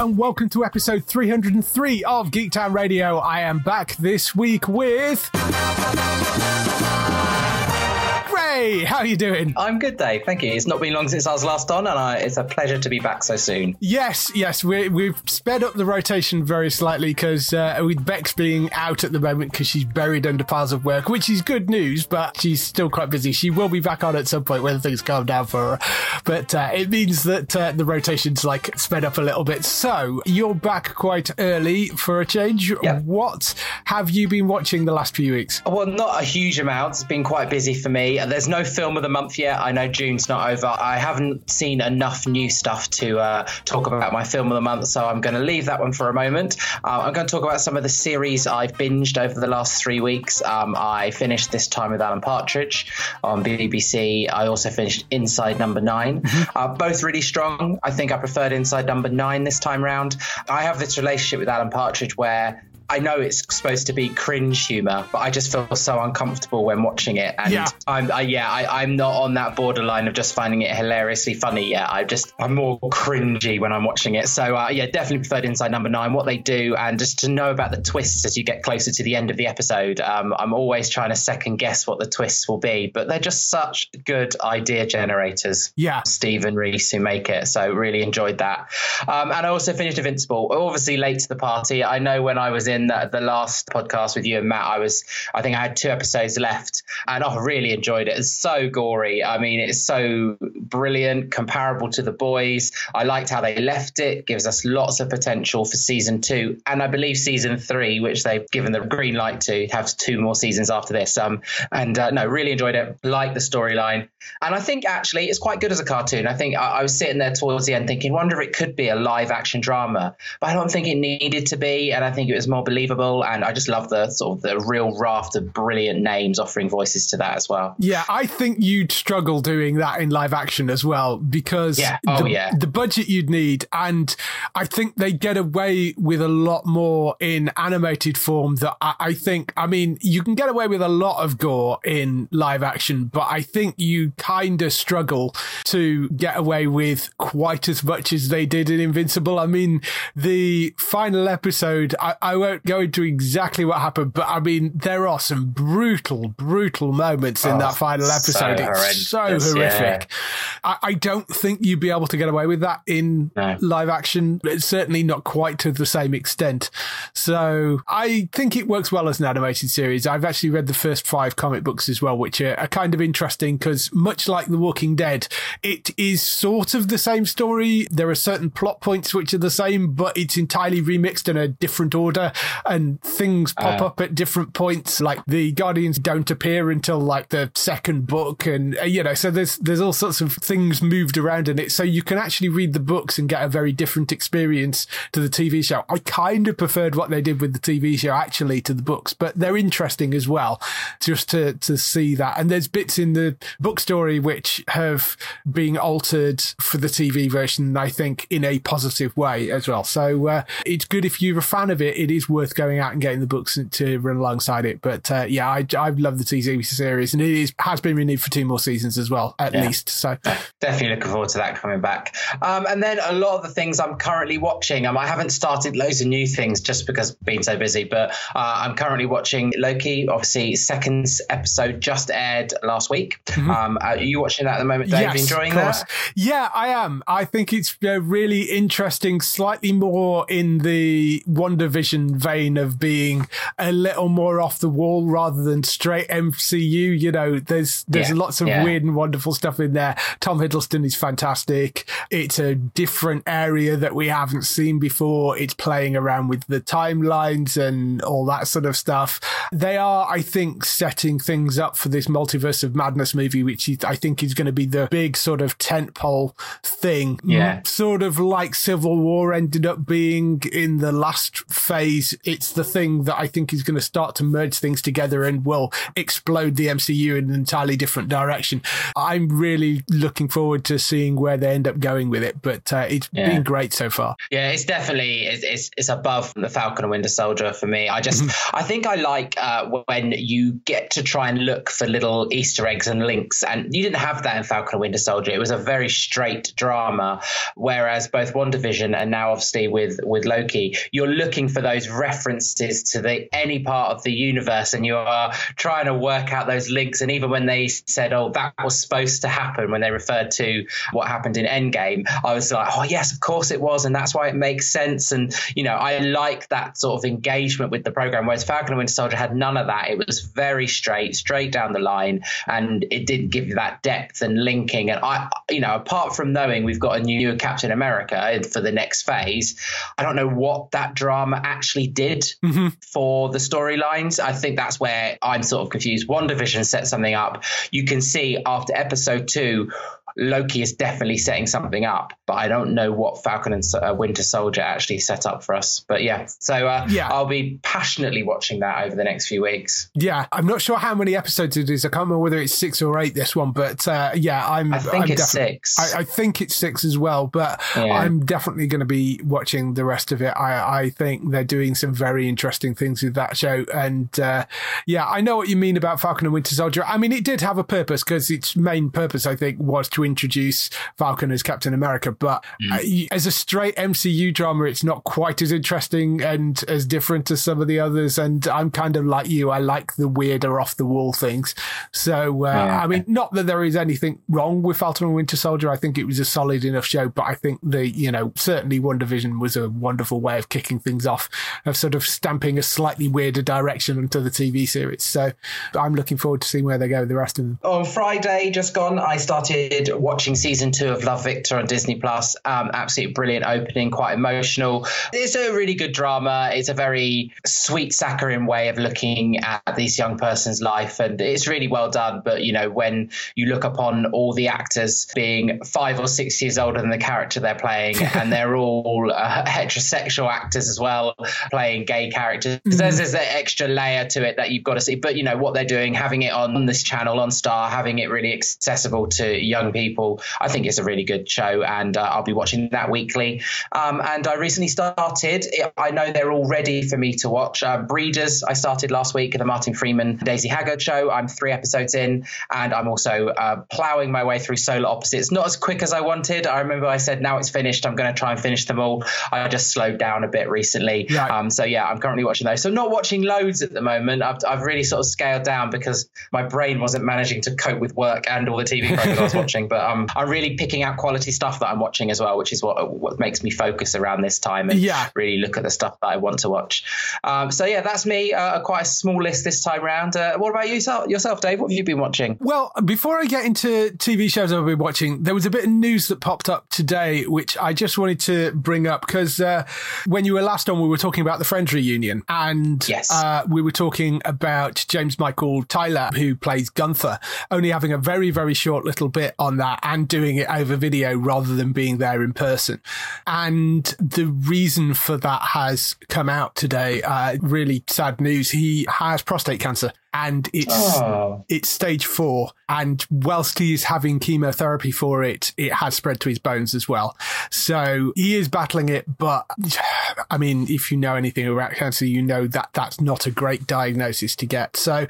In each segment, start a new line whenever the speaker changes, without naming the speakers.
and welcome to episode 303 of Geektown Radio. I am back this week with Ray. How are you doing?
I'm good, Dave. Thank you. It's not been long since I was last on, and I, it's a pleasure to be back so soon.
Yes, yes, we, we've sped up the rotation very slightly because uh, with Bex being out at the moment because she's buried under piles of work, which is good news, but she's still quite busy. She will be back on at some point when things calm down for her, but uh, it means that uh, the rotation's like sped up a little bit. So you're back quite early for a change.
Yeah.
What have you been watching the last few weeks?
Well, not a huge amount. It's been quite busy for me. There's no film of the month yet. I know June's not over. I haven't seen enough new stuff to uh, talk about my film of the month, so I'm going to leave that one for a moment. Uh, I'm going to talk about some of the series I've binged over the last three weeks. Um, I finished This Time with Alan Partridge on BBC. I also finished Inside Number 9 Uh, both really strong. I think I preferred Inside Number Nine this time round. I have this relationship with Alan Partridge where. I know it's supposed to be cringe humor, but I just feel so uncomfortable when watching it. And
Yeah.
I'm, I, yeah, I, I'm not on that borderline of just finding it hilariously funny yet. I just, I'm more cringy when I'm watching it. So, uh, yeah, definitely preferred Inside Number Nine, what they do, and just to know about the twists as you get closer to the end of the episode. Um, I'm always trying to second guess what the twists will be, but they're just such good idea generators.
Yeah.
Steve and Reece who make it. So really enjoyed that. Um, and I also finished Invincible. Obviously late to the party. I know when I was in the, the last podcast with you and Matt, I was I think I had two episodes left, and I really enjoyed it. It's so gory. I mean, it's so brilliant, comparable to the boys. I liked how they left it. Gives us lots of potential for season two, and I believe season three, which they've given the green light to, have two more seasons after this. Um, and uh, no, really enjoyed it. Like the storyline, and I think actually it's quite good as a cartoon. I think I, I was sitting there towards the end thinking, wonder if it could be a live action drama, but I don't think it needed to be, and I think it was more believable. And I just love the sort of the real raft of brilliant names offering voices to that as well.
Yeah, I think you'd struggle doing that in live action as well because
Yeah. Oh,
the,
yeah.
the budget you'd need, and I think they get away with a lot more in animated form. That I, I think, I mean, you can get away with a lot of gore in live action, but I think you kind of struggle to get away with quite as much as they did in Invincible. I mean, the final episode, I, I won't go into exactly what happened, but I mean, there are some brutal, brutal moments in
Oh,
that final
so
episode. it's so horrific. I, I don't think you'd be able to get away with that in
No.
live action. Certainly not quite to the same extent. So I think it works well as an animated series. I've actually read the first five comic books as well, which are, are kind of interesting because much like The Walking Dead, it is sort of the same story. There are certain plot points which are the same, but it's entirely remixed in a different order and things pop
Uh.
up at different points. Like the Guardians don't appear until like the second book. And, uh, you know, so there's, there's all sorts of things moved around in it. So you can actually read the books and get a very different experience to the TV show. I kind of preferred what they did with the TV show actually to the books, but they're interesting as well just to, to see that. And there's bits in the book story which have been altered for the TV version, I think, in a positive way as well. So uh, it's good if you're a fan of it. It is worth going out and getting the books to run alongside it. But uh, yeah, I I love the TV series, and it is, has been renewed for two more seasons as well, at yeah. least. So
definitely looking forward to that coming back. Um, and then a lot of the things I'm currently watching. Um, I haven't started loads of new things just because I've been so busy, but uh, I'm currently watching Loki. Obviously, second episode just aired last week. Mm-hmm. Um, are you watching that at the moment, Dave? Yes, enjoying that?
Yeah, I am. I think it's uh, really interesting, slightly more in the WandaVision vein of being a little more off the wall rather than straight MCU. You know, there's there's yeah, lots of yeah. weird and wonderful stuff in there. Tom Hiddleston is fantastic. It's a different area that we haven't seen before. It's playing around with the timelines and all that sort of stuff. They are, I think, setting things up for this multiverse of madness movie, which I think is going to be the big sort of tentpole thing.
Yeah.
Sort of like Civil War ended up being in the last phase. It's the thing that I think is going to start to merge things together and will explode the MCU in an entirely different direction. I'm really looking forward to seeing where they end up going with it, but uh, it's yeah. been great so far.
Yeah, it's definitely it's, it's, it's above the Falcon and Winter Soldier for me. I just mm-hmm. I think I like uh, when you get to try and look for little Easter eggs and links, and you didn't have that in Falcon and Winter Soldier. It was a very straight drama, whereas both WandaVision and now obviously with with Loki, you're looking for those references to the any part of the universe, and you are trying to work out those links. And even when they said, "Oh, that was supposed to happen," when they referred to what happened in Endgame, I was like, "Oh, yes, of course it was," and that's why it makes sense. And you know, I like that sort of engagement with the program. Whereas Falcon and Winter Soldier had none of that. It was very straight, straight down the line, and it didn't give you that depth and linking. And I, you know, apart from knowing we've got a new Captain America for the next phase, I don't know what that drama actually did mm-hmm. for the storylines. I think that's where I'm sort of confused. WandaVision set something up. You can see after episode two Loki is definitely setting something up, but I don't know what Falcon and uh, Winter Soldier actually set up for us. But yeah, so uh, yeah, I'll be passionately watching that over the next few weeks.
Yeah, I'm not sure how many episodes it is. I can't remember whether it's six or eight. This one, but uh, yeah, I'm.
I think
I'm
it's six.
I, I, think it's six as well, but yeah. I'm definitely going to be watching the rest of it. I, I think they're doing some very interesting things with that show, and uh, yeah, I know what you mean about Falcon and Winter Soldier. I mean, it did have a purpose because its main purpose, I think, was to introduce Falcon as Captain America. But mm. uh, as a straight MCU drama, it's not quite as interesting and as different as some of the others. And I'm kind of like you. I like the weirder off the wall things. So, uh, yeah. I mean, not that there is anything wrong with Falcon and Winter Soldier. I think it was a solid enough show, but I think the, you know, certainly WandaVision was a wonderful way of kicking things off, of sort of stamping a slightly weirder direction onto the TV series. So I'm looking forward to seeing where they go with the rest of them.
On Friday, just gone, I started watching season two of Love Victor on Disney Plus. Um, absolutely brilliant opening, quite emotional. It's a really good drama. It's a very sweet, saccharine way of looking at this young person's life, and it's really well done. But you know, when you look upon all the actors being five or six years older than the character they're playing, and they're all uh, heterosexual actors as well, playing gay characters, mm-hmm. there's, there's an extra layer to it that you've got to see. But you know what they're doing, having it on this channel on Star, having it really accessible to young people, I think it's a really good show, and uh, I'll be watching that weekly. Um, and I recently started. I know they're all ready for me to watch. Uh, Breeders. I started last week the Martin Freeman Daisy Haggard show. I'm three episodes in, and I'm also uh, plowing my way through Solar Opposites. Not as quick as I wanted. I remember I said now it's finished. I'm going to try and finish them all. I just slowed down a bit recently. Right. Um, so yeah, I'm currently watching those. So not watching loads at the moment. I've, I've really sort of scaled down because my brain wasn't managing to cope with work and all the TV programs I was watching. But um, I'm really picking out quality stuff that I'm watching as well, which is what what makes me focus around this time and yeah. really look at the stuff that I want to watch. Um, so yeah, that's me. Uh, quite a small list this time round. Uh, what about you yourself, Dave? What have you been watching?
Well, before I get into TV shows I've been watching, there was a bit of news that popped up today, which I just wanted to bring up because uh, when you were last on, we were talking about the Friends reunion, and
yes.
Uh, we were talking about James Michael Tyler, who plays Gunther, only having a very very short little bit on that and doing it over video rather than being there in person. And the reason for that has come out today. Uh, really sad news. He has prostate cancer and it's
Oh.
it's stage four. And whilst he is having chemotherapy for it, it has spread to his bones as well. So he is battling it, but I mean, if you know anything about cancer, you know that that's not a great diagnosis to get. So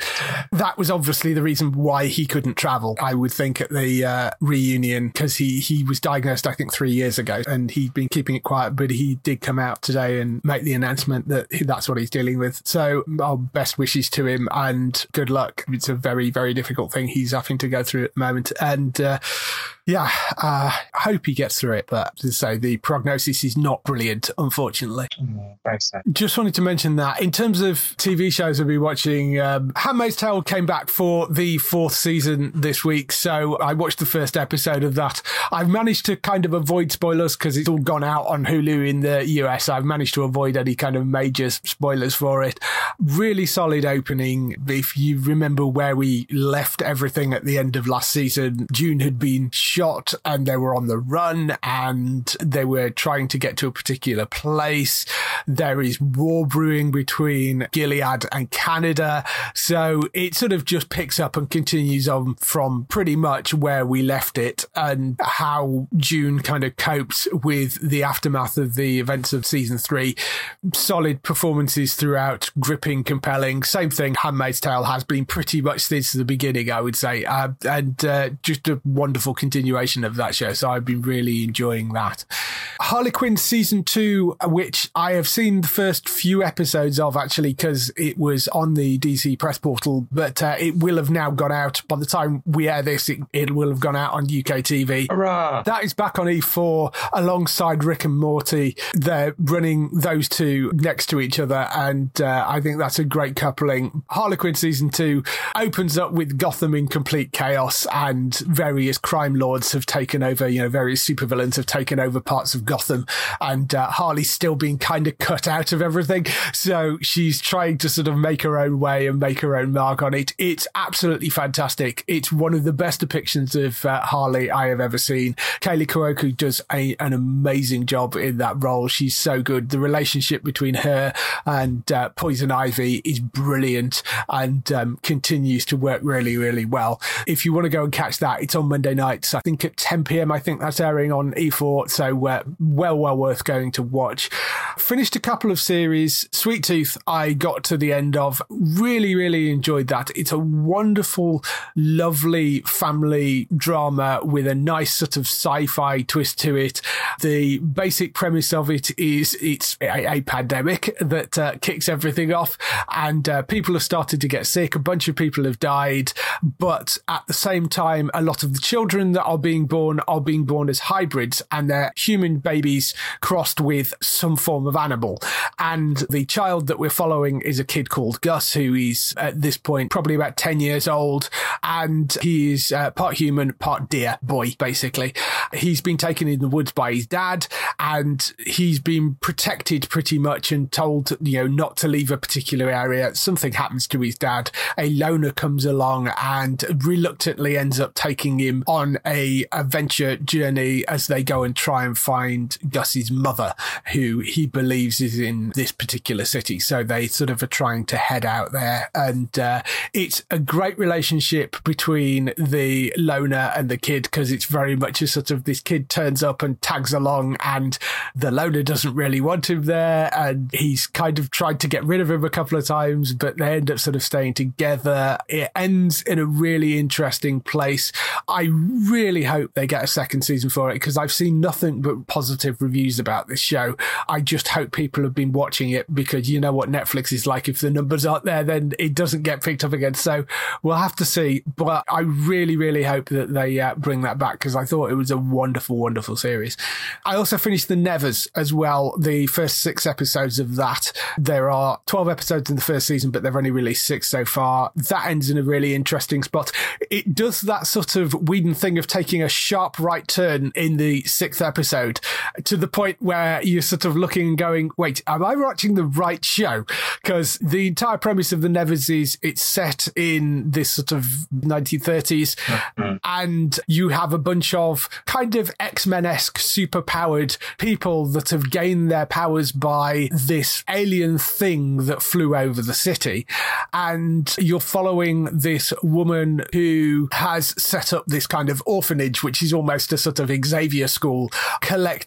that was obviously the reason why he couldn't travel. I would think at the uh, reunion because he he was diagnosed, I think, three years ago, and he'd been keeping it quiet. But he did come out today and make the announcement that that's what he's dealing with. So our best wishes to him and good luck. It's a very very difficult thing he's having to go through at the moment, and. Uh, yeah, uh, I hope he gets through it, but to say the prognosis is not brilliant, unfortunately.
Mm,
Just wanted to mention that in terms of TV shows I'll be watching, um, Handmaid's Tale came back for the fourth season this week, so I watched the first episode of that. I've managed to kind of avoid spoilers because it's all gone out on Hulu in the US. I've managed to avoid any kind of major spoilers for it. Really solid opening. If you remember where we left everything at the end of last season, June had been shot and they were on the run and they were trying to get to a particular place. There is war brewing between Gilead and Canada. So it sort of just picks up and continues on from pretty much where we left it and how June kind of copes with the aftermath of the events of season three. Solid performances throughout, gripping, compelling. Same thing Handmaid's Tale has been pretty much since the beginning, I would say. Uh, and uh, just a wonderful continuation of that show. So I've been really enjoying that. Harley Quinn season two, which I have seen the first few episodes of actually because it was on the DC press portal, but uh, it will have now gone out by the time we air this. It, it will have gone out on UK TV.
Hurrah!
That is back on E4 alongside Rick and Morty. They're running those two next to each other, and uh, I think that's a great coupling. Harley Quinn season two opens up with Gotham in complete chaos, and various crime lords have taken over. You know, various supervillains have taken over parts of Gotham, and uh, Harley's still being kind of cut out of everything. So she's trying to sort of make her own way and make her own mark on it. It's absolutely fantastic. It's one of the best depictions of uh, Harley I have ever seen. Kaley Cuoco does a, an amazing job in that role. She's so good. The relationship between her and uh, Poison Ivy is brilliant and um, continues to work really, really well. If you want to go and catch that, it's on Monday nights. I think at 10 p.m. I think that's airing on E4. So uh, well, well worth going to watch. Finished a couple of series. Sweet Tooth, I got to the end of. Really, really enjoyed that. It's a wonderful, lovely family drama with a nice sort of sci-fi twist to it. The basic premise of it is it's a, a pandemic that uh, kicks everything off and uh, people have started to get sick. A bunch of people have died, but at the same time, a lot of the children that are being born are being born as hybrids and they're human babies crossed with some form of animal. And the child that we're following is a kid called Gus, who is at this point probably about 10 years old. And he is uh, part human, part deer boy, basically. He's been taken in the woods by his dad and he's been protected pretty much and told, you know, not to leave a particular area. Something happens to his dad. A loner comes along and reluctantly ends up taking him on a adventure journey as they go and try and find Gus's mother, who he believes is in this particular city. So they sort of are trying to head out there. And uh, it's a great relationship between the loner and the kid because it's very much a sort of this kid turns up and tags along and the loner doesn't really want him there. And he's kind of tried to get rid of him a couple of times, but they end up sort of staying together. It ends in a really interesting place. I really hope they get a second season for it because I've seen nothing but positive reviews about this show. I just hope people have been watching it because you know what Netflix is like. If the numbers aren't there, then it doesn't get picked up again. So we'll have to see. But I really, really hope that they uh, bring that back because I thought it was a wonderful, wonderful series. I also finished The Nevers as well, the first six episodes of that. There are 12 episodes in the first season, but they've only released six so far. That ends in a really interesting spot. It does that sort of Whedon thing of taking a sharp right turn in the sixth episode to the point where you're sort of looking and going, wait, am I watching the right show? Because the entire premise of the Nevers is it's set in this sort of 1930s, mm-hmm. and you have a bunch of kind of X Men esque super powered people that have gained their powers by this alien thing that flew over the city. And you're following this woman who has set up this kind of orphanage, which is almost a sort of Xavier school, collecting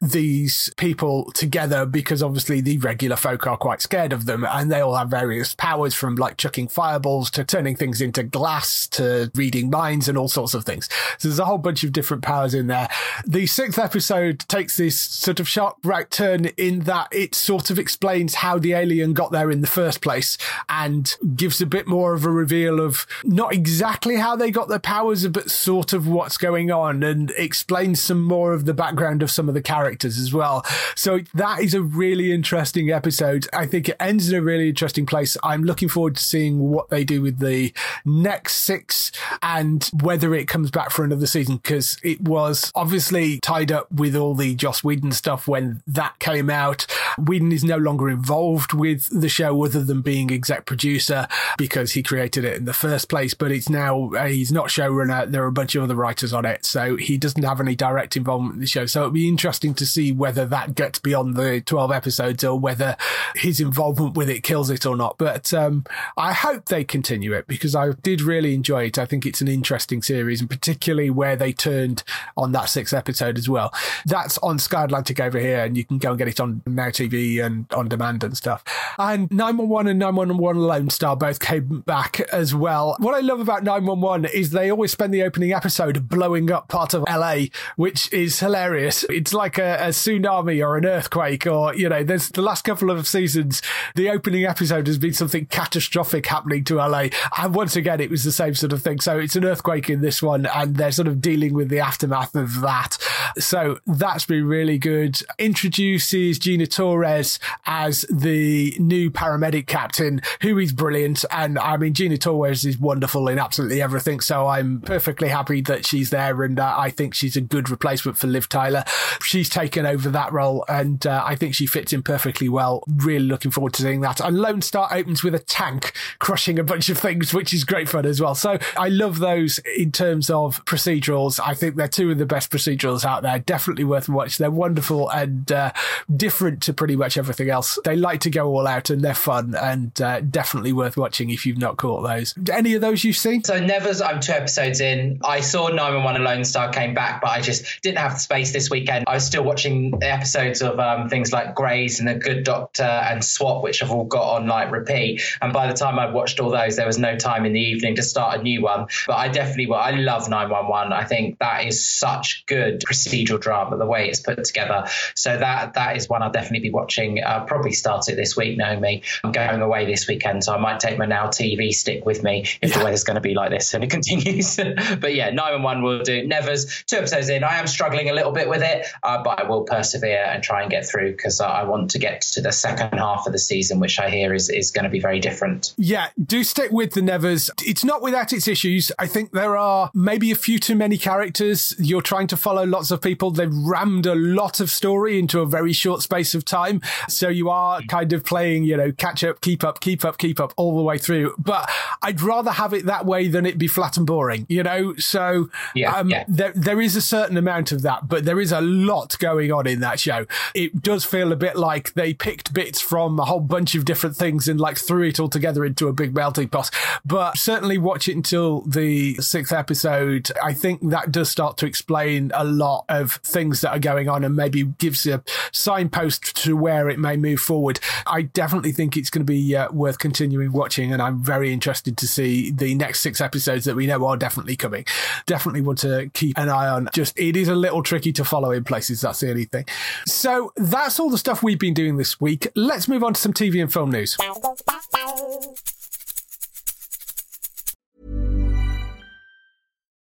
these people together because obviously the regular folk are quite scared of them and they all have various powers from like chucking fireballs to turning things into glass to reading minds and all sorts of things. So there's a whole bunch of different powers in there. The sixth episode takes this sort of sharp right turn in that it sort of explains how the alien got there in the first place and gives a bit more of a reveal of not exactly how they got their powers, but sort of what's going on and explains some more of the background of some of the characters as well. So that is a really interesting episode. I think it ends in a really interesting place. I'm looking forward to seeing what they do with the next six and whether it comes back for another season because it was obviously tied up with all the Joss Whedon stuff when that came out. Whedon is no longer involved with the show other than being exec producer because he created it in the first place, but it's now, he's not showrunner. There are a bunch of other writers on it. So he doesn't have any direct involvement in the show. So it'll be interesting to see whether that gets beyond the 12 episodes or whether his involvement with it kills it or not. But um, I hope they continue it because I did really enjoy it. I think it's an interesting series and particularly where they turned on that sixth episode as well. That's on Sky Atlantic over here and you can go and get it on Now TV and on demand and stuff. And 911 and 911 Lone Star both came back as well. What I love about 911 is they always spend the opening episode blowing up part of LA, which is hilarious. It's like a, a tsunami or an earthquake, or, you know, there's the last couple of seasons, the opening episode has been something catastrophic happening to LA. And once again, it was the same sort of thing. So it's an earthquake in this one, and they're sort of dealing with the aftermath of that. So that's been really good. Introduces Gina Torres as the new paramedic captain, who is brilliant. And I mean, Gina Torres is wonderful in absolutely everything. So I'm perfectly happy that she's there. And uh, I think she's a good replacement for Liv Tyler. She's taken over that role and uh, I think she fits in perfectly well. Really looking forward to seeing that. And Lone Star opens with a tank crushing a bunch of things, which is great fun as well. So I love those in terms of procedurals. I think they're two of the best procedurals out there. Definitely worth a watch. They're wonderful and uh, different to pretty much everything else. They like to go all out and they're fun and uh, definitely worth watching if you've not caught those. Any of those you've seen?
So Nevers, I'm two episodes in. I saw 911 Lone Star came back, but I just didn't have the space this weekend. I was still watching the episodes of um, things like Grey's and The Good Doctor and SWAT, which I've all got on like repeat. And by the time I'd watched all those, there was no time in the evening to start a new one. But I definitely, well, I love 911. I think that is such good procedural drama, the way it's put together. So that that is one I'll definitely be watching. I'll probably start it this week, knowing me. I'm going away this weekend, so I might take my Now TV stick with me if yeah. the weather's going to be like this and it continues. but yeah, 911 will do. Nevers, two episodes in. I am struggling a little bit with it, uh, but I will persevere and try and get through because I want to get to the second half of the season, which I hear is, is going to be very different.
Yeah, do stick with the Nevers. It's not without its issues. I think there are maybe a few too many characters. You're trying to follow lots of people. They've rammed a lot of story into a very short space of time. So you are kind of playing, you know, catch up, keep up, keep up, keep up all the way through. But I'd rather have it that way than it be flat and boring, you know? So yeah, um, yeah. There, there is a certain amount of that, but there is a lot going on in that show. It does feel a bit like they picked bits from a whole bunch of different things and like threw it all together into a big melting pot. But certainly watch it until the sixth episode. I think that does start to explain a lot of things that are going on and maybe gives a signpost to where it may move forward. I definitely think it's going to be uh, worth continuing watching, and I'm very interested to see the next six episodes that we know are definitely coming. Definitely want to keep an eye on. Just it is a little tricky to follow in places. That's the only thing. So that's all the stuff we've been doing this week. Let's move on to some TV and film news.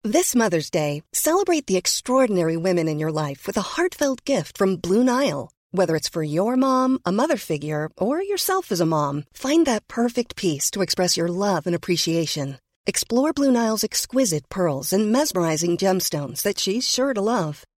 This Mother's Day, celebrate the extraordinary women in your life with a heartfelt gift from Blue Nile. Whether it's for your mom, a mother figure, or yourself as a mom, find that perfect piece to express your love and appreciation. Explore Blue Nile's exquisite pearls and mesmerizing gemstones that she's sure to love.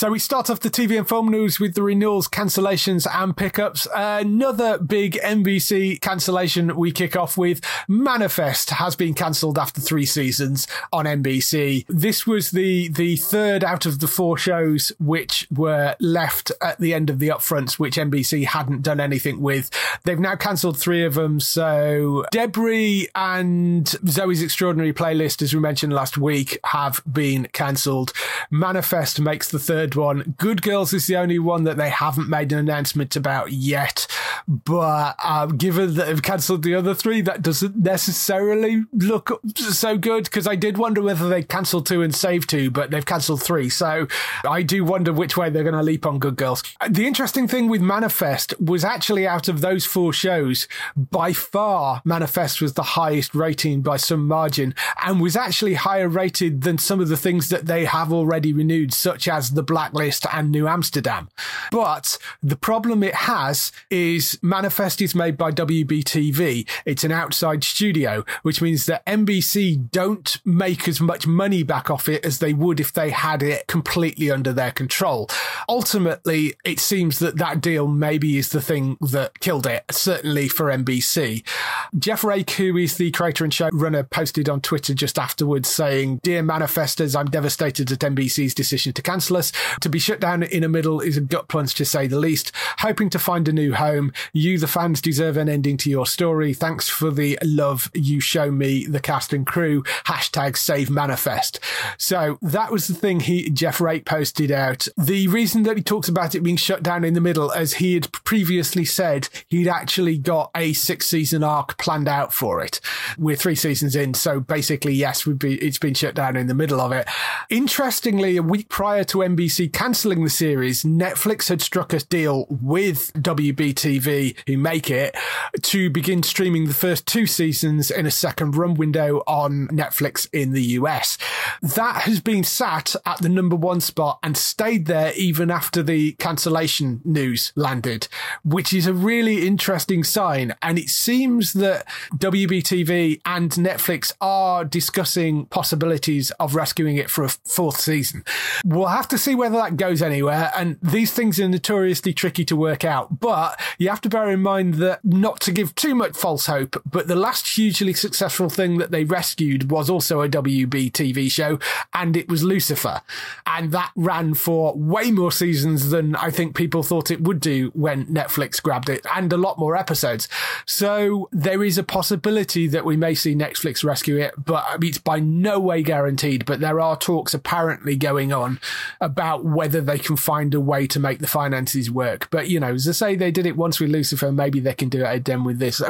So we start off the TV and film news with the renewals, cancellations, and pickups. Another big NBC cancellation we kick off with. Manifest has been cancelled after three seasons on NBC. This was the the third out of the four shows which were left at the end of the upfronts, which NBC hadn't done anything with. They've now cancelled three of them. So Debris and Zoe's Extraordinary Playlist, as we mentioned last week, have been cancelled. Manifest makes the third one. Good Girls is the only one that they haven't made an announcement about yet. But um, given that they've cancelled the other three, that doesn't necessarily look so good because I did wonder whether they cancelled two and save two, but they've cancelled three. So I do wonder which way they're going to leap on Good Girls. The interesting thing with Manifest was actually out of those four shows, by far, Manifest was the highest rating by some margin and was actually higher rated than some of the things that they have already renewed, such as The Blacklist and New Amsterdam. But the problem it has is Manifest is made by WBTV. It's an outside studio, which means that NBC don't make as much money back off it as they would if they had it completely under their control. Ultimately, it seems that that deal maybe is the thing that killed it, certainly for NBC. Jeff Rake, who is the creator and showrunner, posted on Twitter just afterwards saying, Dear Manifestors, I'm devastated at NBC's decision to cancel us. To be shut down in the middle is a gut punch to say the least. Hoping to find a new home. You, the fans, deserve an ending to your story. Thanks for the love you show me, the cast and crew. Hashtag save manifest. So that was the thing he, Jeff Rake posted out. The reason that he talks about it being shut down in the middle, as he had previously said, he'd actually got a six season arc planned out for it. We're three seasons in. So basically, yes, we'd be, it's been shut down in the middle of it. Interestingly, a week prior to NBC cancelling the series, Netflix had struck a deal with WBTV, who make it, to begin streaming the first two seasons in a second run window on Netflix in the US. That has been sat at the number one spot and stayed there even after the cancellation news landed, which is a really interesting sign. And it seems that WBTV and Netflix are discussing possibilities of rescuing it for a fourth season. We'll have to see whether that goes anywhere. And these things are notoriously tricky to work out. But you have to bear in mind that not to give too much false hope, but the last hugely successful thing that they rescued was also a WB TV show, and it was Lucifer. And that ran for way more seasons than I think people thought it would do when Netflix grabbed it, and a lot more episodes. So there is a possibility that we may see Netflix rescue it, but it's by no way guaranteed. But there are talks apparently going on about whether they can find a way to make the finances work. But, you know, as I say, they did it once with Lucifer. Maybe they can do it again with this.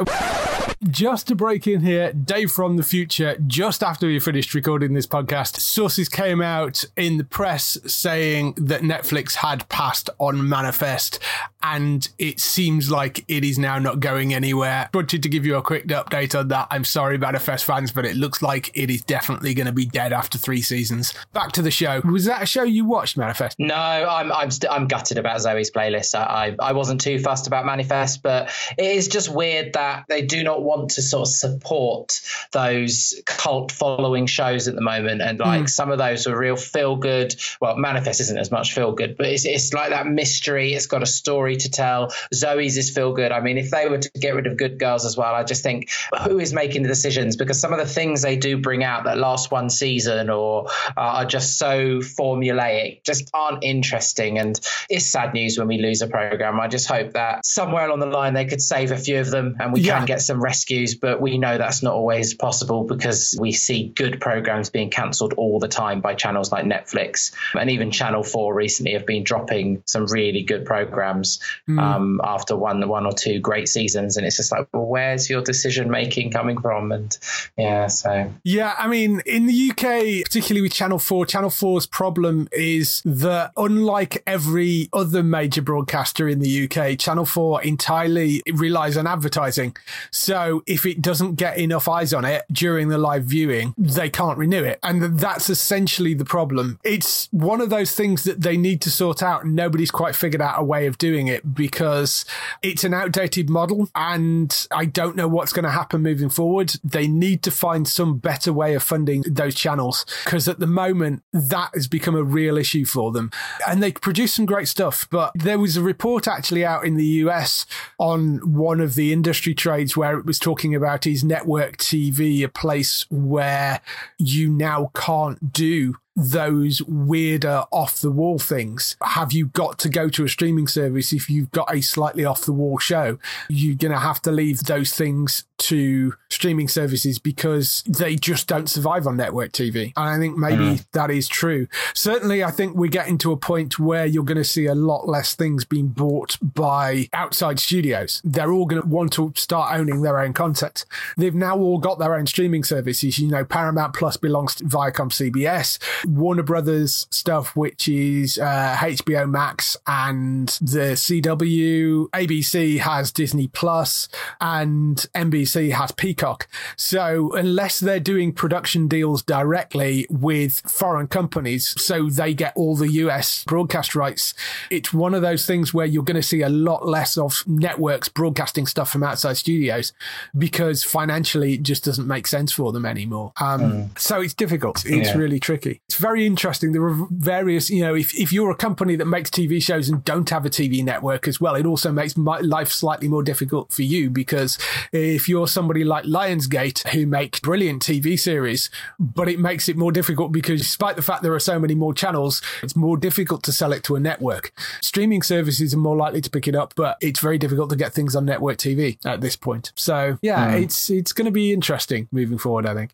Just to break in here, Dave from the future, just after we finished recording this podcast, sources came out in the press saying that Netflix had passed on Manifest, and it seems like it is now not going anywhere. Wanted to give you a quick update on that. I'm sorry, Manifest fans, but it looks like it is definitely going to be dead after three seasons. Back to the show. Was that a show you watched, Manifest?
No, I'm I'm st- I'm gutted about Zoe's playlist. I, I I wasn't too fussed about Manifest, but it is just weird that they do not want to sort of support those cult following shows at the moment. And like mm. some of those are real feel good. Well, Manifest isn't as much feel good, but it's, it's like that mystery. It's got a story to tell. Zoe's is feel good. I mean, if they were to get rid of Good Girls as well, I just think who is making the decisions? Because some of the things they do bring out that last one season or uh, are just so formulaic, just aren't interesting. And it's sad news when we lose a program. I just hope that somewhere along the line they could save a few of them and we yeah. can get some rescues but we know that's not always possible because we see good programs being cancelled all the time by channels like Netflix. And even Channel 4 recently have been dropping some really good programs mm. um, after one, one or two great seasons. And it's just like, well, where's your decision making coming from? And yeah, so.
Yeah, I mean, in the UK, particularly with Channel 4, Channel 4's problem is that unlike every other major broadcaster in the UK, Channel 4 entirely relies on advertising. So if it doesn't get enough eyes on it during the live viewing, they can't renew it. And that's essentially the problem. It's one of those things that they need to sort out. And nobody's quite figured out a way of doing it because it's an outdated model. And I don't know what's going to happen moving forward. They need to find some better way of funding those channels because at the moment that has become a real issue for them. And they produce some great stuff. But there was a report actually out in the US on one of the industry trades where it was talking about is network TV a place where you now can't do those weirder off the wall things. Have you got to go to a streaming service if you've got a slightly off the wall show? You're going to have to leave those things to streaming services because they just don't survive on network TV. And I think maybe mm. that is true. Certainly, I think we're getting to a point where you're going to see a lot less things being bought by outside studios. They're all going to want to start owning their own content. They've now all got their own streaming services. You know, Paramount Plus belongs to Viacom CBS. Warner Brothers stuff, which is uh, HBO Max and the CW. ABC has Disney Plus and NBC has Peacock. So unless they're doing production deals directly with foreign companies, so they get all the US broadcast rights, it's one of those things where you're going to see a lot less of networks broadcasting stuff from outside studios because financially it just doesn't make sense for them anymore. Um, mm. So it's difficult. It's yeah. really tricky it's very interesting. There are various, you know, if, if you're a company that makes TV shows and don't have a TV network as well, it also makes my life slightly more difficult for you because if you're somebody like Lionsgate who make brilliant TV series, but it makes it more difficult because despite the fact there are so many more channels, it's more difficult to sell it to a network. Streaming services are more likely to pick it up, but it's very difficult to get things on network TV at this point. So yeah, mm. it's it's going to be interesting moving forward. I think.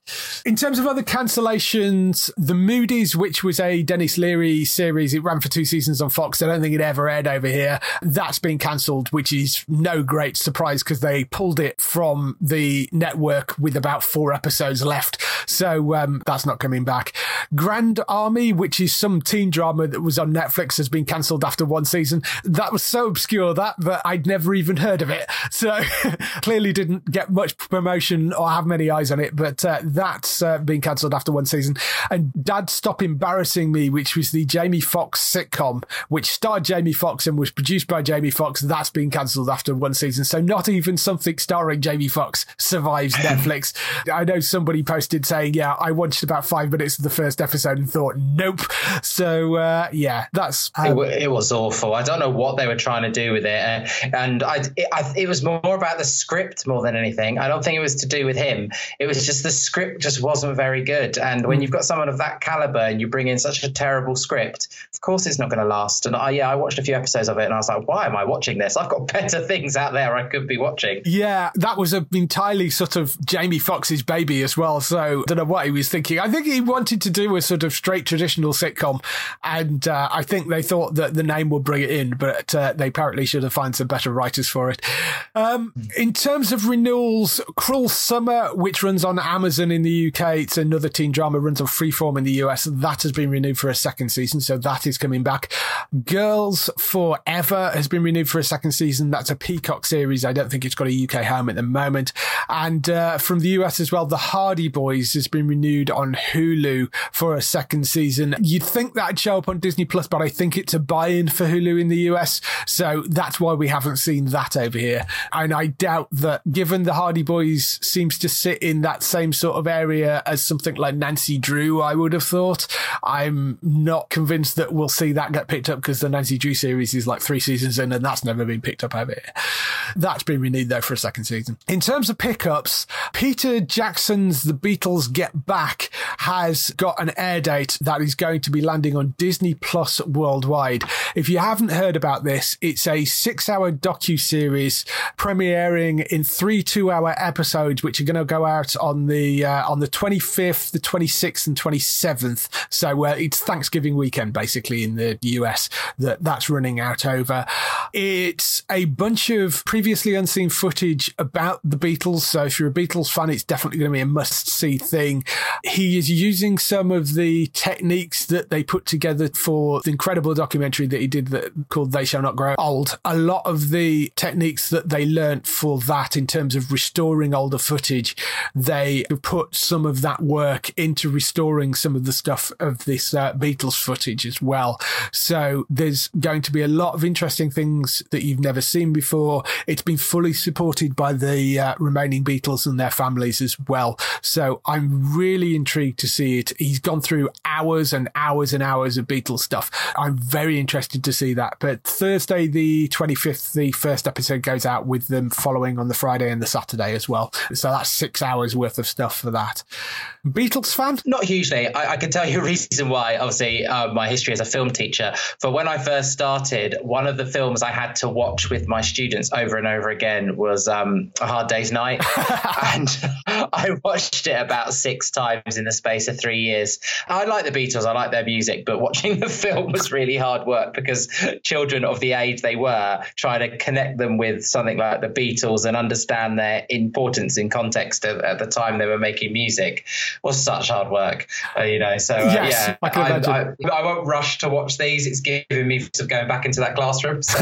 In terms of other cancellations, the mood Which was a Denis Leary series, it ran for two seasons on Fox. I don't think it ever aired over here. That's been cancelled, which is no great surprise because they pulled it from the network with about four episodes left. So um, that's not coming back. Grand Army, which is some teen drama that was on Netflix, has been cancelled after one season. That was so obscure that that I'd never even heard of it. So clearly didn't get much promotion or have many eyes on it. But uh, that's uh, been cancelled after one season. And Dad's Stop Embarrassing Me, which was the Jamie Foxx sitcom, which starred Jamie Foxx and was produced by Jamie Foxx. That's been cancelled after one season. So not even something starring Jamie Foxx survives Netflix. I know somebody posted saying, yeah, I watched about five minutes of the first episode and thought, nope. So, uh, yeah, that's.
Um, it, it, was awful. I don't know what they were trying to do with it. Uh, and I it, I, it was more about the script more than anything. I don't think it was to do with him. It was just the script just wasn't very good. And when hmm. you've got someone of that caliber, and you bring in such a terrible script, of course it's not going to last. And I, yeah, I watched a few episodes of it and I was like, why am I watching this? I've got better things out there I could be watching.
Yeah, that was a, entirely sort of Jamie Foxx's baby as well. So I don't know what he was thinking. I think he wanted to do a sort of straight traditional sitcom. And uh, I think they thought that the name would bring it in, but uh, they apparently should have found some better writers for it. Um, in terms of renewals, Cruel Summer, which runs on Amazon in the UK, it's another teen drama, runs on Freeform in the US. That has been renewed for a second season, so that is coming back. Girls5eva has been renewed for a second season. That's a Peacock series. I don't think it's got a UK home at the moment. And uh, from the US as well, The Hardy Boys has been renewed on Hulu for a second season. You'd think that'd show up on Disney Plus, but I think it's a buy-in for Hulu in the US, so that's why we haven't seen that over here. And I doubt that, given The Hardy Boys seems to sit in that same sort of area as something like Nancy Drew, I would have thought I'm not convinced that we'll see that get picked up because the Nancy Drew series is like three seasons in and that's never been picked up over here. That's been renewed though for a second season. In terms of pickups, Peter Jackson's The Beatles Get Back has got an air date that is going to be landing on Disney Plus worldwide. If you haven't heard about this, it's a six hour docu series premiering in three two hour episodes, which are going to go out on the uh, on the 25th, the 26th, and 27th so uh, it's Thanksgiving weekend basically in the US that that's running out over. It's a bunch of previously unseen footage about the Beatles. So if you're a Beatles fan, it's definitely going to be a must see thing. He is using some of the techniques that they put together for the incredible documentary that he did that called They Shall Not Grow Old. A lot of the techniques that they learnt for that in terms of restoring older footage, they put some of that work into restoring some of the stuff of this uh, Beatles footage as well. So there's going to be a lot of interesting things that you've never seen before. It's been fully supported by the uh, remaining Beatles and their families as well. So I'm really intrigued to see it. He's gone through hours and hours and hours of Beatles stuff. I'm very interested to see that. But Thursday, the 25th, the first episode goes out with them following on the Friday and the Saturday as well. So that's six hours worth of stuff for that. Beatles fan?
Not hugely. I, I can tell you a reason why. Obviously, uh, my history as a film teacher. For when I first started, one of the films I had to watch with my students over and over again was um, A Hard Day's Night. and I watched it about six times in the space of three years. I like the Beatles, I like their music, but watching the film was really hard work because children of the age they were, trying to connect them with something like the Beatles and understand their importance in context at, at the time they were making music was such hard work, uh, you know. So uh,
Yes,
yeah,
I can imagine.
I, I, won't rush to watch these. It's giving me sort of going back into that classroom. So.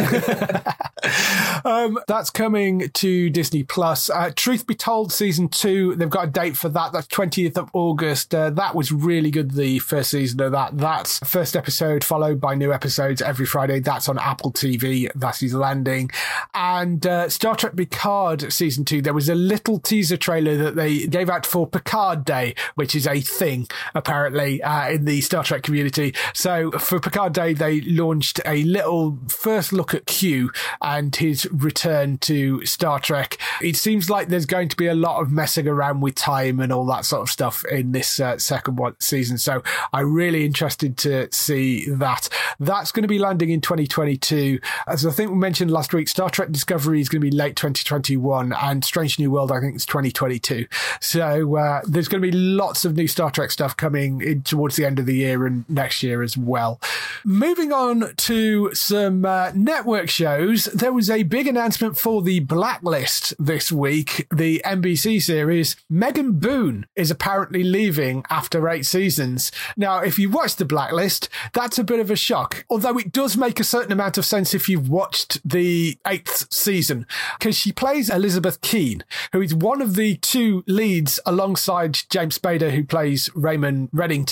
um, that's coming to Disney Plus. Uh, Truth be told, season two, they've got a date for that. That's 20th of August. Uh, that was really good, the first season of that. That's first episode followed by new episodes every Friday. That's on Apple TV. That is landing. And uh, Star Trek Picard season two, there was a little teaser trailer that they gave out for Picard Day, which is a thing apparently uh, in the Star Trek community. So for Picard Day, they launched a little first look at Q and his return to Star Trek. It seems like there's going to be a lot of messing around with time and all that sort of stuff in this uh, second one season. So I'm really interested to see that. That's going to be landing in 2022. As I think we mentioned last week, Star Trek Discovery is going to be late 2021 and Strange New World, I think, is 2022. So uh, there's going to be lots of new Star Trek stuff coming in towards the end of the year and next year as well. Moving on to some uh, network shows, there was a big announcement for the Blacklist this week, the NBC series. Megan Boone is apparently leaving after eight seasons. Now, if you watched the Blacklist, that's a bit of a shock, although it does make a certain amount of sense if you've watched the eighth season, because she plays Elizabeth Keen, who is one of the two leads alongside James Spader, who plays Raymond Reddington.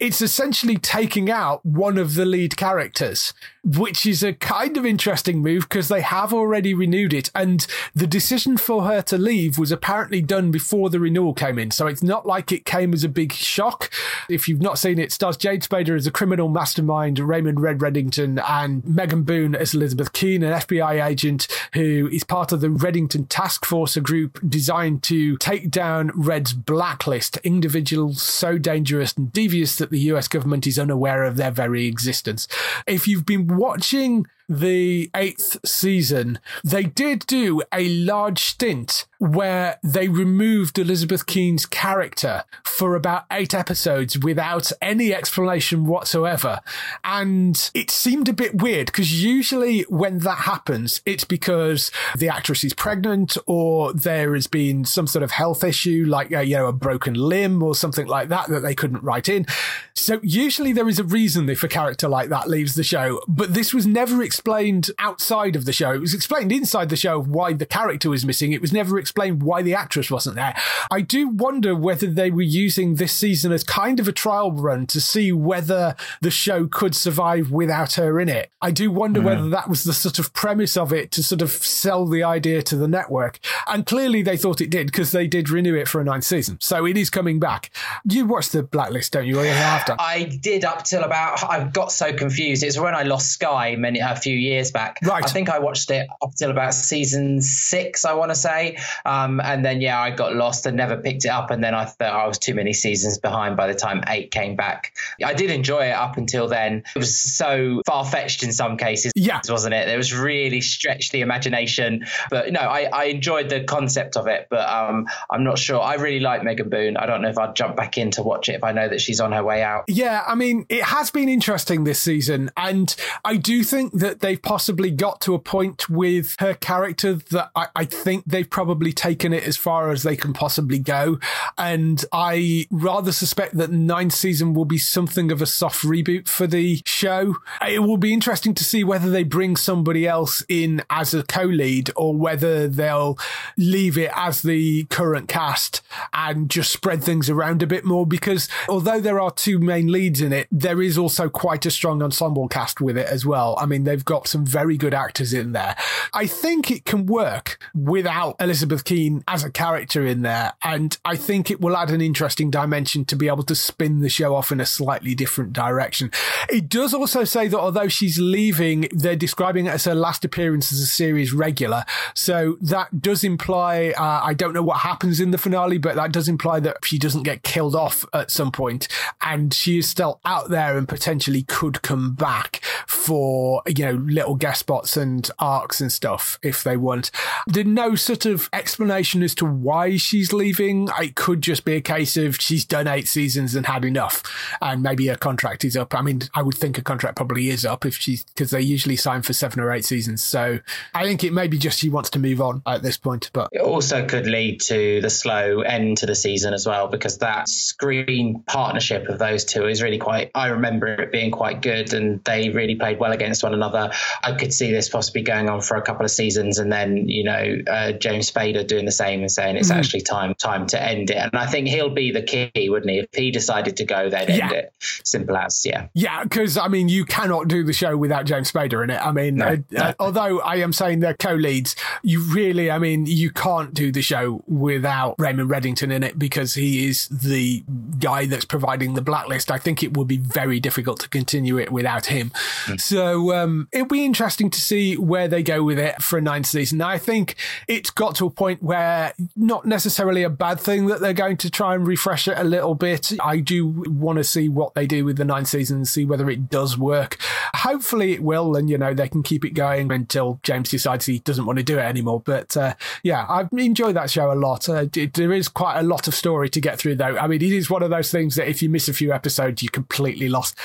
It's essentially taking out one of the lead characters, which is a kind of interesting move because they have already renewed it. And the decision for her to leave was apparently done before the renewal came in. So it's not like it came as a big shock. If you've not seen it, it stars James Spader as a criminal mastermind, Raymond Red Reddington, and Megan Boone as Elizabeth Keen, an FBI agent who is part of the Reddington Task Force, a group designed to take down Red's blacklist, individuals so dangerous and devious that the US government is unaware of their very existence. If you've been watching the eighth season, they did do a large stint where they removed Elizabeth Keen's character for about eight episodes without any explanation whatsoever. And it seemed a bit weird because usually when that happens, it's because the actress is pregnant or there has been some sort of health issue, like, uh, you know, a broken limb or something like that, that they couldn't write in. So usually there is a reason if a character like that leaves the show, but this was never explained outside of the show. It was explained inside the show why the character was missing. It was never explained why the actress wasn't there. I do wonder whether they were using this season as kind of a trial run to see whether the show could survive without her in it. I do wonder
Mm.
whether that was the sort of premise of it to sort of sell the idea to the network. And clearly they thought it did because they did renew it for a ninth season. So it is coming back. You watched the Blacklist, don't you? Or you have done?
I did up till about I got so confused. It's when I lost Sky many a few years back.
Right.
I think I watched it up till about season six. I want to say, Um, and then yeah, I got lost and never picked it up. And then I thought I was too many seasons behind by the time eight came back. I did enjoy it up until then. It was so far fetched in some cases,
yeah,
wasn't it? It was really stretched the imagination. But no, I, I enjoyed the concept of it, but um, I'm not sure. I really like Megan Boone. I don't know if I'd jump back in to watch it if I know that she's on her way out.
Yeah, I mean, it has been interesting this season, and I do think that they've possibly got to a point with her character that I, I think they've probably taken it as far as they can possibly go. And I rather suspect that ninth season will be something of a soft reboot for the show. It will be interesting to see whether they bring somebody else in as a co-lead or whether they'll leave it as the current cast and just spread things around a bit more because although there are two main leads in it, there is also quite a strong ensemble cast with it as well. I mean, they've got some very good actors in there. I think it can work without Elizabeth Keen as a character in there. And I think it will add an interesting dimension to be able to spin the show off in a slightly different direction. It does also say that although she's leaving, they're describing it as her last appearance as a series regular. So that does imply, uh, I don't know what happens in the finale, but that does imply that she doesn't get killed off at some point and she is still out there and potentially could come back for, you know, little guest spots and arcs and stuff if they want. There's no sort of explanation as to why she's leaving. It could just be a case of she's done eight seasons and had enough and maybe her contract is up. I mean, I would think a contract probably is up if she's, because they usually sign for seven or eight seasons. So I think it may be just she wants to move on at this point, but
it also could lead to the slow end to the season as well, because that screen partnership of those two is really quite, I remember it being quite good and they really played well against one another. I could see this possibly going on for a couple of seasons and then, you know, uh, James Spader doing the same and saying it's mm. actually time, time to end it. And I think he'll be the key, wouldn't he? If he decided to go, they'd yeah. end it. Simple as, yeah.
Yeah, because I mean, you cannot do the show without James Spader in it. I mean, no, uh, no. Uh, although I am saying they're co-leads, you really, I mean, you can't do the show without Raymond Reddington in it because he is the guy that's providing the blacklist. I think it would be very difficult to continue it without him. Mm. So um, it'll be interesting to see where they go with it for a ninth season. I think it's got to a point where not necessarily a bad thing that they're going to try and refresh it a little bit. I do want to see what they do with the ninth season and see whether it does work. Hopefully it will, and you know they can keep it going until James decides he doesn't want to do it anymore. But uh, yeah, I've enjoyed that show a lot. Uh, it, there is quite a lot of story to get through, though. I mean, it is one of those things that if you miss a few episodes, you're completely lost.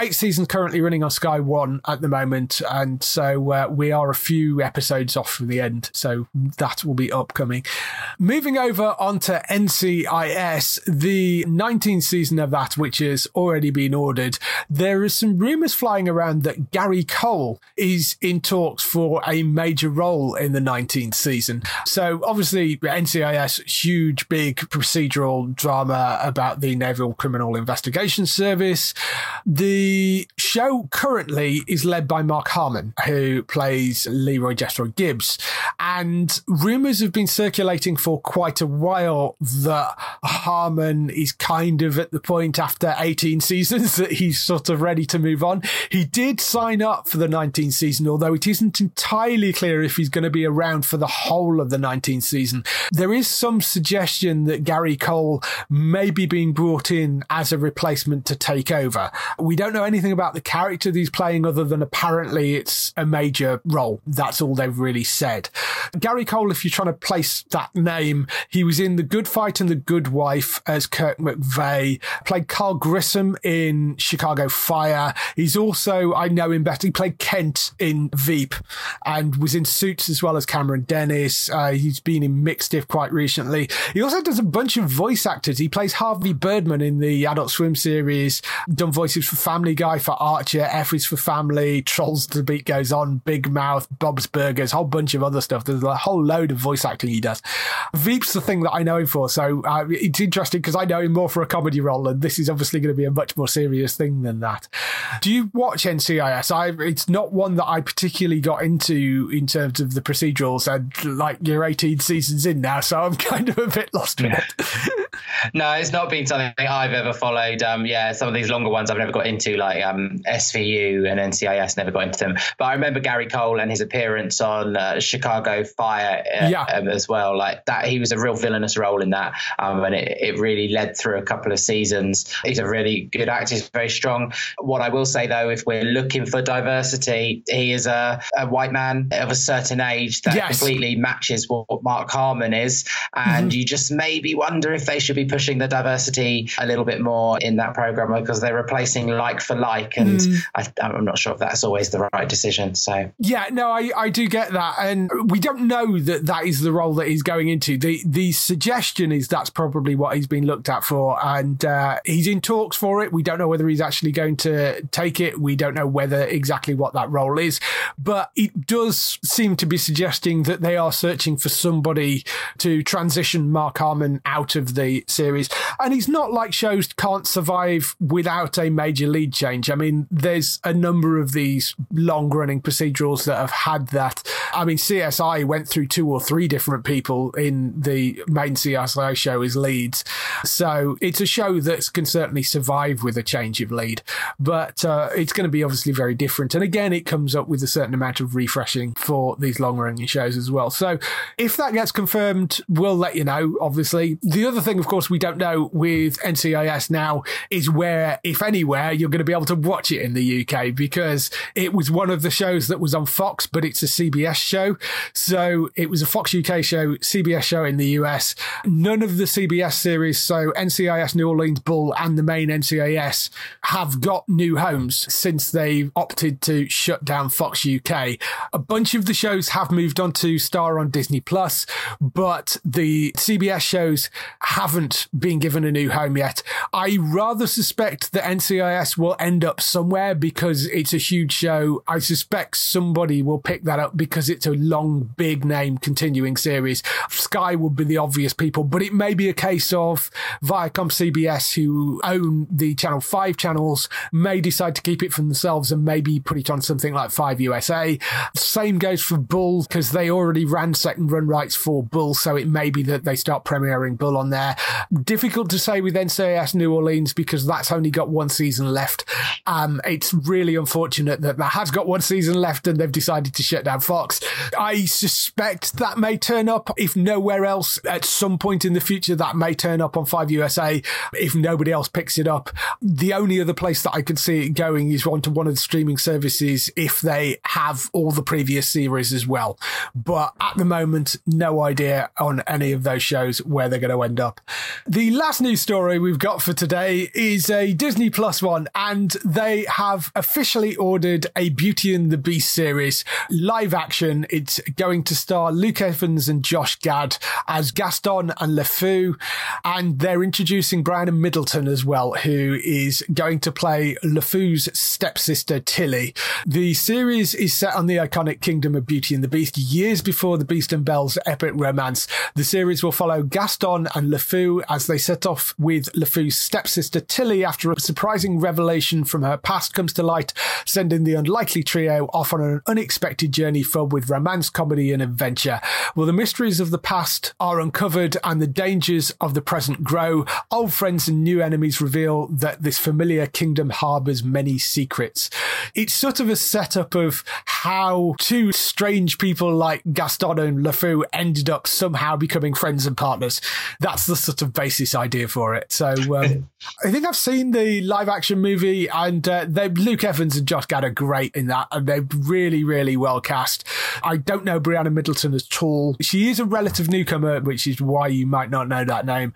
Eight seasons currently running on Sky One at the moment, and so uh, we are a few episodes off from the end. So that will be upcoming. Moving over onto NCIS, the 19th season of that, which has already been ordered, there is some rumours flying around that Gary Cole is in talks for a major role in the 19th season. So obviously, NCIS, huge, big procedural drama about the Naval Criminal Investigation Service. The show currently is led by Mark Harmon, who plays Leroy Jethro Gibbs. And rumours have been circulating for quite a while that Harmon is kind of at the point after 18 seasons that he's sort of ready to move on. He did sign up for the 19th season, although it isn't entirely clear if he's going to be around for the whole of the 19th season. There is some suggestion that Gary Cole may be being brought in as a replacement to take over. We don't know anything about the character that he's playing other than apparently it's a major role. That's all they've really said. Gary Cole, if you're trying to place that name, he was in The Good Fight and The Good Wife as Kurt McVeigh, played Carl Grissom in Chicago Fire. He's also, I know him better, he played Kent in Veep and was in Suits as well as Cameron Dennis. Uh, he's been in Mixed-ish quite recently. He also does a bunch of voice actors. He plays Harvey Birdman in the Adult Swim series, done voices for Family Guy, for Archer, F is for Family, Trolls The Beat Goes On, Big Mouth, Bob's Burgers, whole bunch of other stuff. There's a whole load of voice acting he does. Veep's the thing that I know him for, so uh, it's interesting because I know him more for a comedy role, and this is obviously going to be a much more serious thing than that. Do you watch NCIS? I, it's not one that I particularly got into in terms of the procedurals, and like you're 18 seasons in now, so I'm kind of a bit lost with it.
No, it's not been something I've ever followed. Um, yeah, some of these longer ones I've never got into, like um, SVU and NCIS, never got into them. But I remember Gary Cole and his appearance on uh, Chicago Fire uh,
Yeah.
um, as well. Like that, he was a real villainous role in that, um, and it, it really led through a couple of seasons. He's a really good actor. He's very strong. What I will say though, if we're looking for diversity, he is a, a white man of a certain age that
Yes.
completely matches what, what Mark Harmon is, and
Mm-hmm.
you just maybe wonder if they should be pushing the diversity a little bit more in that program because they're replacing like for like, and
Mm.
I, I'm not sure if that's always the right decision. So
Yeah, no, I, I do get that, and we don't know that that is the role that he's going into. the The suggestion is that's probably what he's been looked at for, and uh, he's in talks for it. We don't know whether he's actually going to take it. We don't know whether exactly what that role is, but it does seem to be suggesting that they are searching for somebody to transition Mark Harmon out of the series. And it's not like shows can't survive without a major lead change. I mean, there's a number of these long running procedurals that have had that. I mean, CSI went through two or three different people in the main CSI show as leads. So it's a show that can certainly survive with a change of lead, but uh, it's going to be obviously very different. And again, it comes up with a certain amount of refreshing for these long running shows as well. So if that gets confirmed, we'll let you know, obviously. The other thing, of course, we don't know with NCIS now is where, if anywhere, you're going to be able to watch it in the UK because it was one of the shows that was on Fox, but it's a CBS show. So it was a Fox UK show, CBS show in the US. None of the CBS series, so NCIS New Orleans Bull and the main NCIS, have got new homes since they opted to shut down Fox UK. A bunch of the shows have moved on to star on Disney Plus, but the CBS shows haven't been given a new home yet. I rather suspect that NCIS will end up somewhere because it's a huge show. I suspect somebody will pick that up because it's a long, big name continuing series. Sky would be the obvious people, but it may be a case of Viacom CBS, who own the Channel 5 channels, may decide to keep it for themselves and maybe put it on something like 5 USA. Same goes for Bull because they already ran second run rights for Bull, so it may be that they start premiering Bull on there. Difficult to say with NCIS New Orleans because that's only got one season left. Um, it's really unfortunate that that has got one season left and they've decided to shut down Fox. I suspect that may turn up if nowhere else at some point in the future. That may turn up on 5 USA if nobody else picks it up. The only other place that I could see it going is onto one of the streaming services if they have all the previous series as well. But at the moment, no idea on any of those shows where they're going to end up. The last news story we've got for today is a Disney Plus one, and they have officially ordered a Beauty and the Beast series live action. It's going to star Luke Evans and Josh Gad as Gaston and LeFou, and they're introducing Brianna Middleton as well, who is going to play LeFou's stepsister Tilly. The series is set on the iconic kingdom of Beauty and the Beast years before the Beast and Belle's epic romance. The series will follow Gaston and LeFou as they set off with LeFou's stepsister Tilly after a surprising revelation from her past comes to light, sending the unlikely trio off on an unexpected journey filled with romance, comedy, and adventure. Well, the mysteries of the past are uncovered and the dangers of the present grow. Old friends and new enemies reveal that this familiar kingdom harbors many secrets. It's sort of a setup of how two strange people like Gaston and LeFou ended up somehow becoming friends and partners. That's the sort of basis idea for it. So um, I think I've seen the live action movie, and uh, they Luke Evans and Josh Gad are great in that, and they're really, really well cast. I don't know Brianna Middleton at all. She is a relative newcomer, which is why you might not know that name.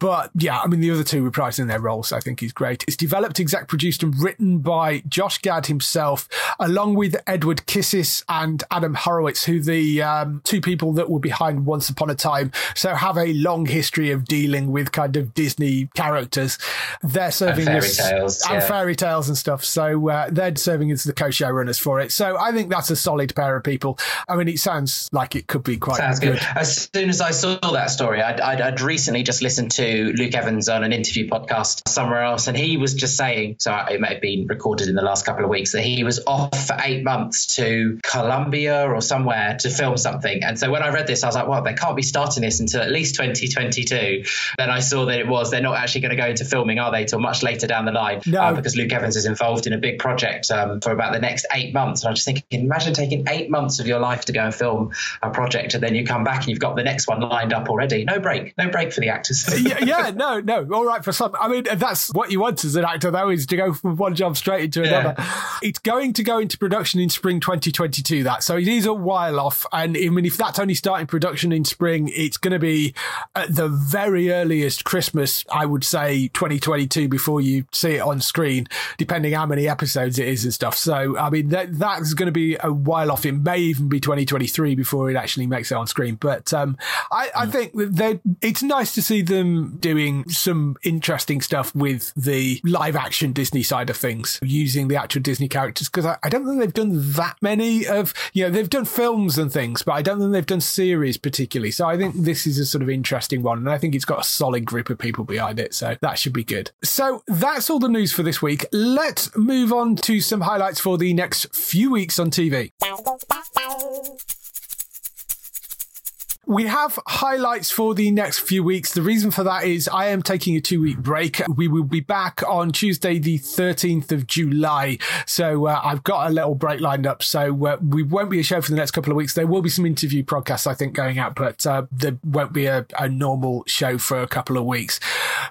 But yeah, I mean, the other two reprising their roles, I think is great. It's developed, exec produced, and written by Josh Gad himself, along with Edward Kitsis and Adam Horowitz, who the um, two people that were behind Once Upon a Time, so have a long history of dealing with kind of Disney characters. They're serving
fairy
as
tales,
and
yeah.
fairy tales and stuff. So uh, they're serving as the co-showrunners for it. So I think that's a solid pair of people. I mean, it sounds like it could be quite
sounds
good.
good. As soon as I saw that story, I'd, I'd, I'd, recently just listened to Luke Evans on an interview podcast somewhere else, and he was just saying, so it may have been recorded in the last couple of weeks, that he was off for eight months to Colombia or somewhere to film something. And so when I read this, I was like, well, they can't be starting this until at least 2022. Then I saw that it was, they're not actually going to go into filming, are they, till much later down the line?
No.
Uh, because Luke Evans is involved in a big project um, for about the next eight months. And I'm just thinking, imagine taking eight months of your life to go and film a project, and then you come back and you've got the next one lined up already. No break, no break for the actors.
yeah, yeah, no, no. All right for some. I mean, that's what you want as an actor, though, is to go from one job straight into another. Yeah. It's going to go into production in spring 2022. That so it is a while off, and I mean, if that's only starting production in spring, it's going to be at the very earliest Christmas, I would say 2022 before you see it on screen, depending how many episodes it is and stuff. So I mean, that that's going to be a while off. It may even be 2023 before it actually makes it on screen. But um, I, I think that it's nice to see them doing some interesting stuff with the live action Disney side of things, using the actual Disney characters. Because I, I, don't think they've done that many of, you know, they've done films and things, but I don't think they've done series particularly. So I think this is a sort of interesting one. And I think it's got a solid group of people behind it. So that should be good. So that's all the news for this week. Let's move on to some highlights for the next few weeks on TV. We have highlights for the next few weeks. The reason for that is I am taking a two week break. We will be back on Tuesday, the 13th of July. So uh, I've got a little break lined up. So uh, we won't be a show for the next couple of weeks. There will be some interview podcasts, I think, going out, but uh, there won't be a, a normal show for a couple of weeks.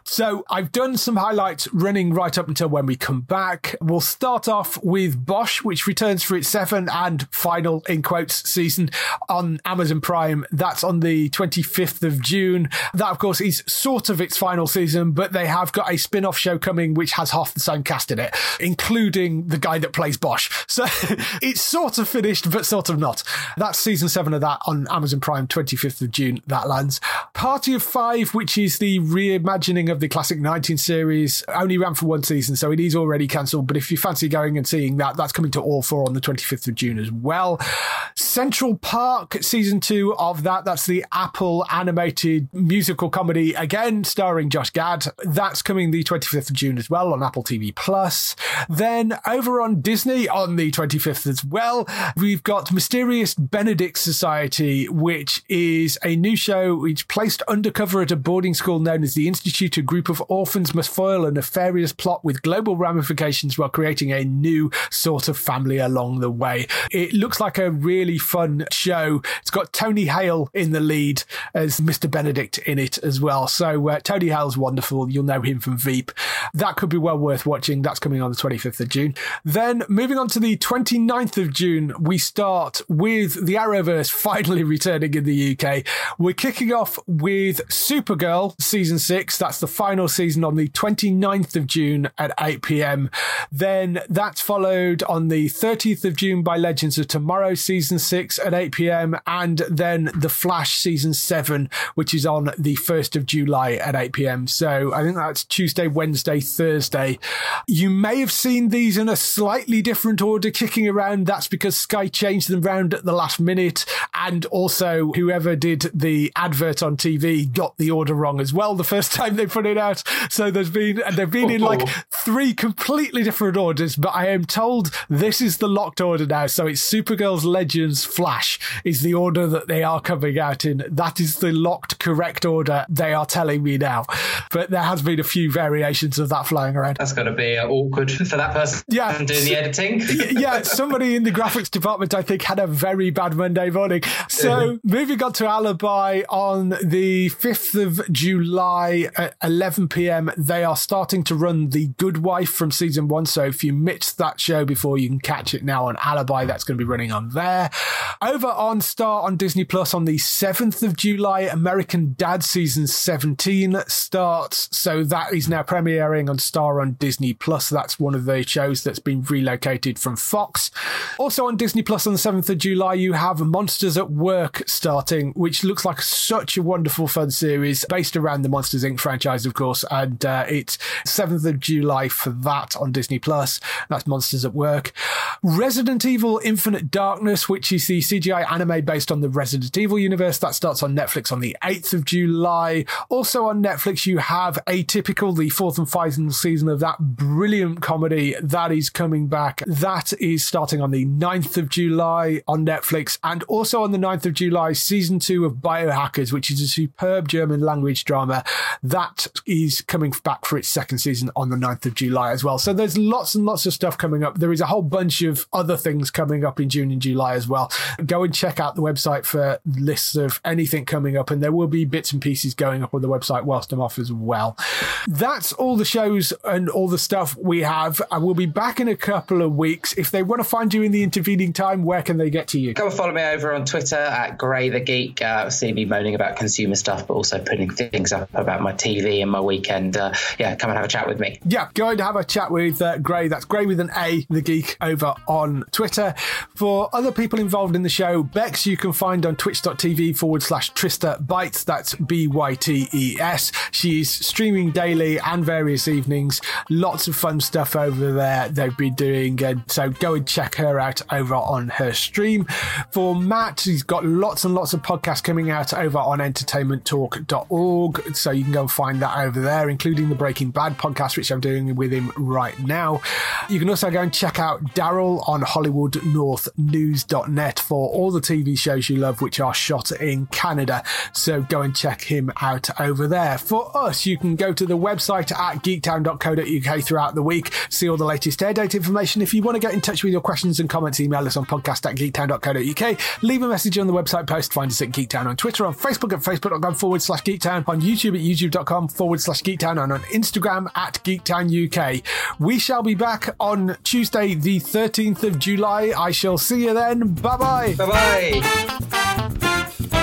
So I've done some highlights running right up until when we come back. We'll start off with Bosch, which returns for its seventh and final, in quotes, season on Amazon Prime. That's on the 25th of June. That, of course, is sort of its final season, but they have got a spin off show coming which has half the same cast in it, including the guy that plays Bosch. So it's sort of finished, but sort of not. That's season seven of that on Amazon Prime, 25th of June. That lands. Party of Five, which is the reimagining of the classic 19 series, only ran for one season, so it is already cancelled. But if you fancy going and seeing that, that's coming to all four on the 25th of June as well. Central Park, season two of that, that's the Apple animated musical comedy, again starring Josh Gad. That's coming the 25th of June as well on Apple TV Plus. Then over on Disney on the 25th as well, we've got Mysterious Benedict Society, which is a new show which placed undercover at a boarding school known as the Institute. A group of orphans must foil a nefarious plot with global ramifications while creating a new sort of family along the way. It looks like a really fun show. It's got Tony Hale in the lead as Mr. Benedict in it as well. So uh, Tony Hale's wonderful. You'll know him from Veep. That could be well worth watching. That's coming on the 25th of June. Then moving on to the 29th of June, we start with the Arrowverse finally returning in the UK. We're kicking off with Supergirl season six. That's the final season on the 29th of June at 8 p.m. Then that's followed on the 30th of June by Legends of Tomorrow season six at 8 p.m. And then the season seven, which is on the 1st of July at 8 p.m. So I think that's Tuesday, Wednesday, Thursday. You may have seen these in a slightly different order kicking around. That's because Sky changed them round at the last minute. And also, whoever did the advert on TV got the order wrong as well the first time they put it out. So there's been, they've been in like oh. three completely different orders, but I am told this is the locked order now. So it's Supergirl's Legends Flash is the order that they are coming out in. That is the locked correct order they are telling me now. But there has been a few variations of that flying around.
That's got to be uh, awkward for that person
yeah.
doing the editing.
yeah, somebody in the graphics department, I think, had a very bad Monday morning. So moving on to Alibi on the 5th of July at 11 p.m., they are starting to run The Good Wife from season one. So if you missed that show before, you can catch it now on Alibi. That's going to be running on there. Over on Star on Disney Plus on the 7th of July, American Dad season 17 starts. So that is now premiering on Star on Disney Plus. That's one of the shows that's been relocated from Fox. Also on Disney Plus on the 7th of July, you have Monsters at Work starting, which looks like such a wonderful, fun series based around the Monsters Inc. franchise, of course. And uh, it's 7th of July for that on Disney Plus. That's Monsters at Work. Resident Evil Infinite Darkness, which is the CGI anime based on the Resident Evil universe. That starts on Netflix on the 8th of July. Also on Netflix, you have Atypical, the fourth and final season of that brilliant comedy that is coming back. That is starting on the 9th of July on Netflix. And also on the 9th of July, season two of Biohackers, which is a superb German language drama that is coming back for its second season on the 9th of July as well. So there's lots and lots of stuff coming up. There is a whole bunch of other things coming up in June and July as well. Go and check out the website for lists of anything coming up, and there will be bits and pieces going up on the website whilst I'm off as well. That's all the shows and all the stuff we have. I will be back in a couple of weeks. If they want to find you in the intervening time, where can they get to you?
Come and follow me over on Twitter at Gray the Geek. Uh, see me moaning about consumer stuff, but also putting things up about my TV and my weekend. Uh, yeah, come and have a chat with me.
Yeah, go and have a chat with uh, Gray. That's Gray with an A, the geek, over on Twitter. For other people involved in the show, Bex, you can find on twitch.tv forward slash Trista Bytes. That's B Y T E S. She's streaming daily and various evenings. Lots of fun stuff over there they've been doing. And so go and check her out over on her stream. For Matt, he's got lots and lots of podcasts coming out over on entertainmenttalk.org. So you can go and find that over there, including the Breaking Bad podcast, which I'm doing with him right now. You can also go and check out Daryl on HollywoodNorthNews.net for all the TV shows you love, which are shot in Canada. So go and check him out over there. For us, you can go to the website at geektown.co.uk throughout the week, see all the latest air date information. If you want to get in touch with your questions and comments, email us on podcast at geektown.co.uk. Leave a message on the website post. Find us at Geektown on Twitter, on Facebook at facebook.com forward slash geektown, on YouTube at youtube.com forward slash geektown, and on Instagram at geektown UK. We shall be back on Tuesday, the 13th of July. I shall see you then. Bye bye.
Bye bye.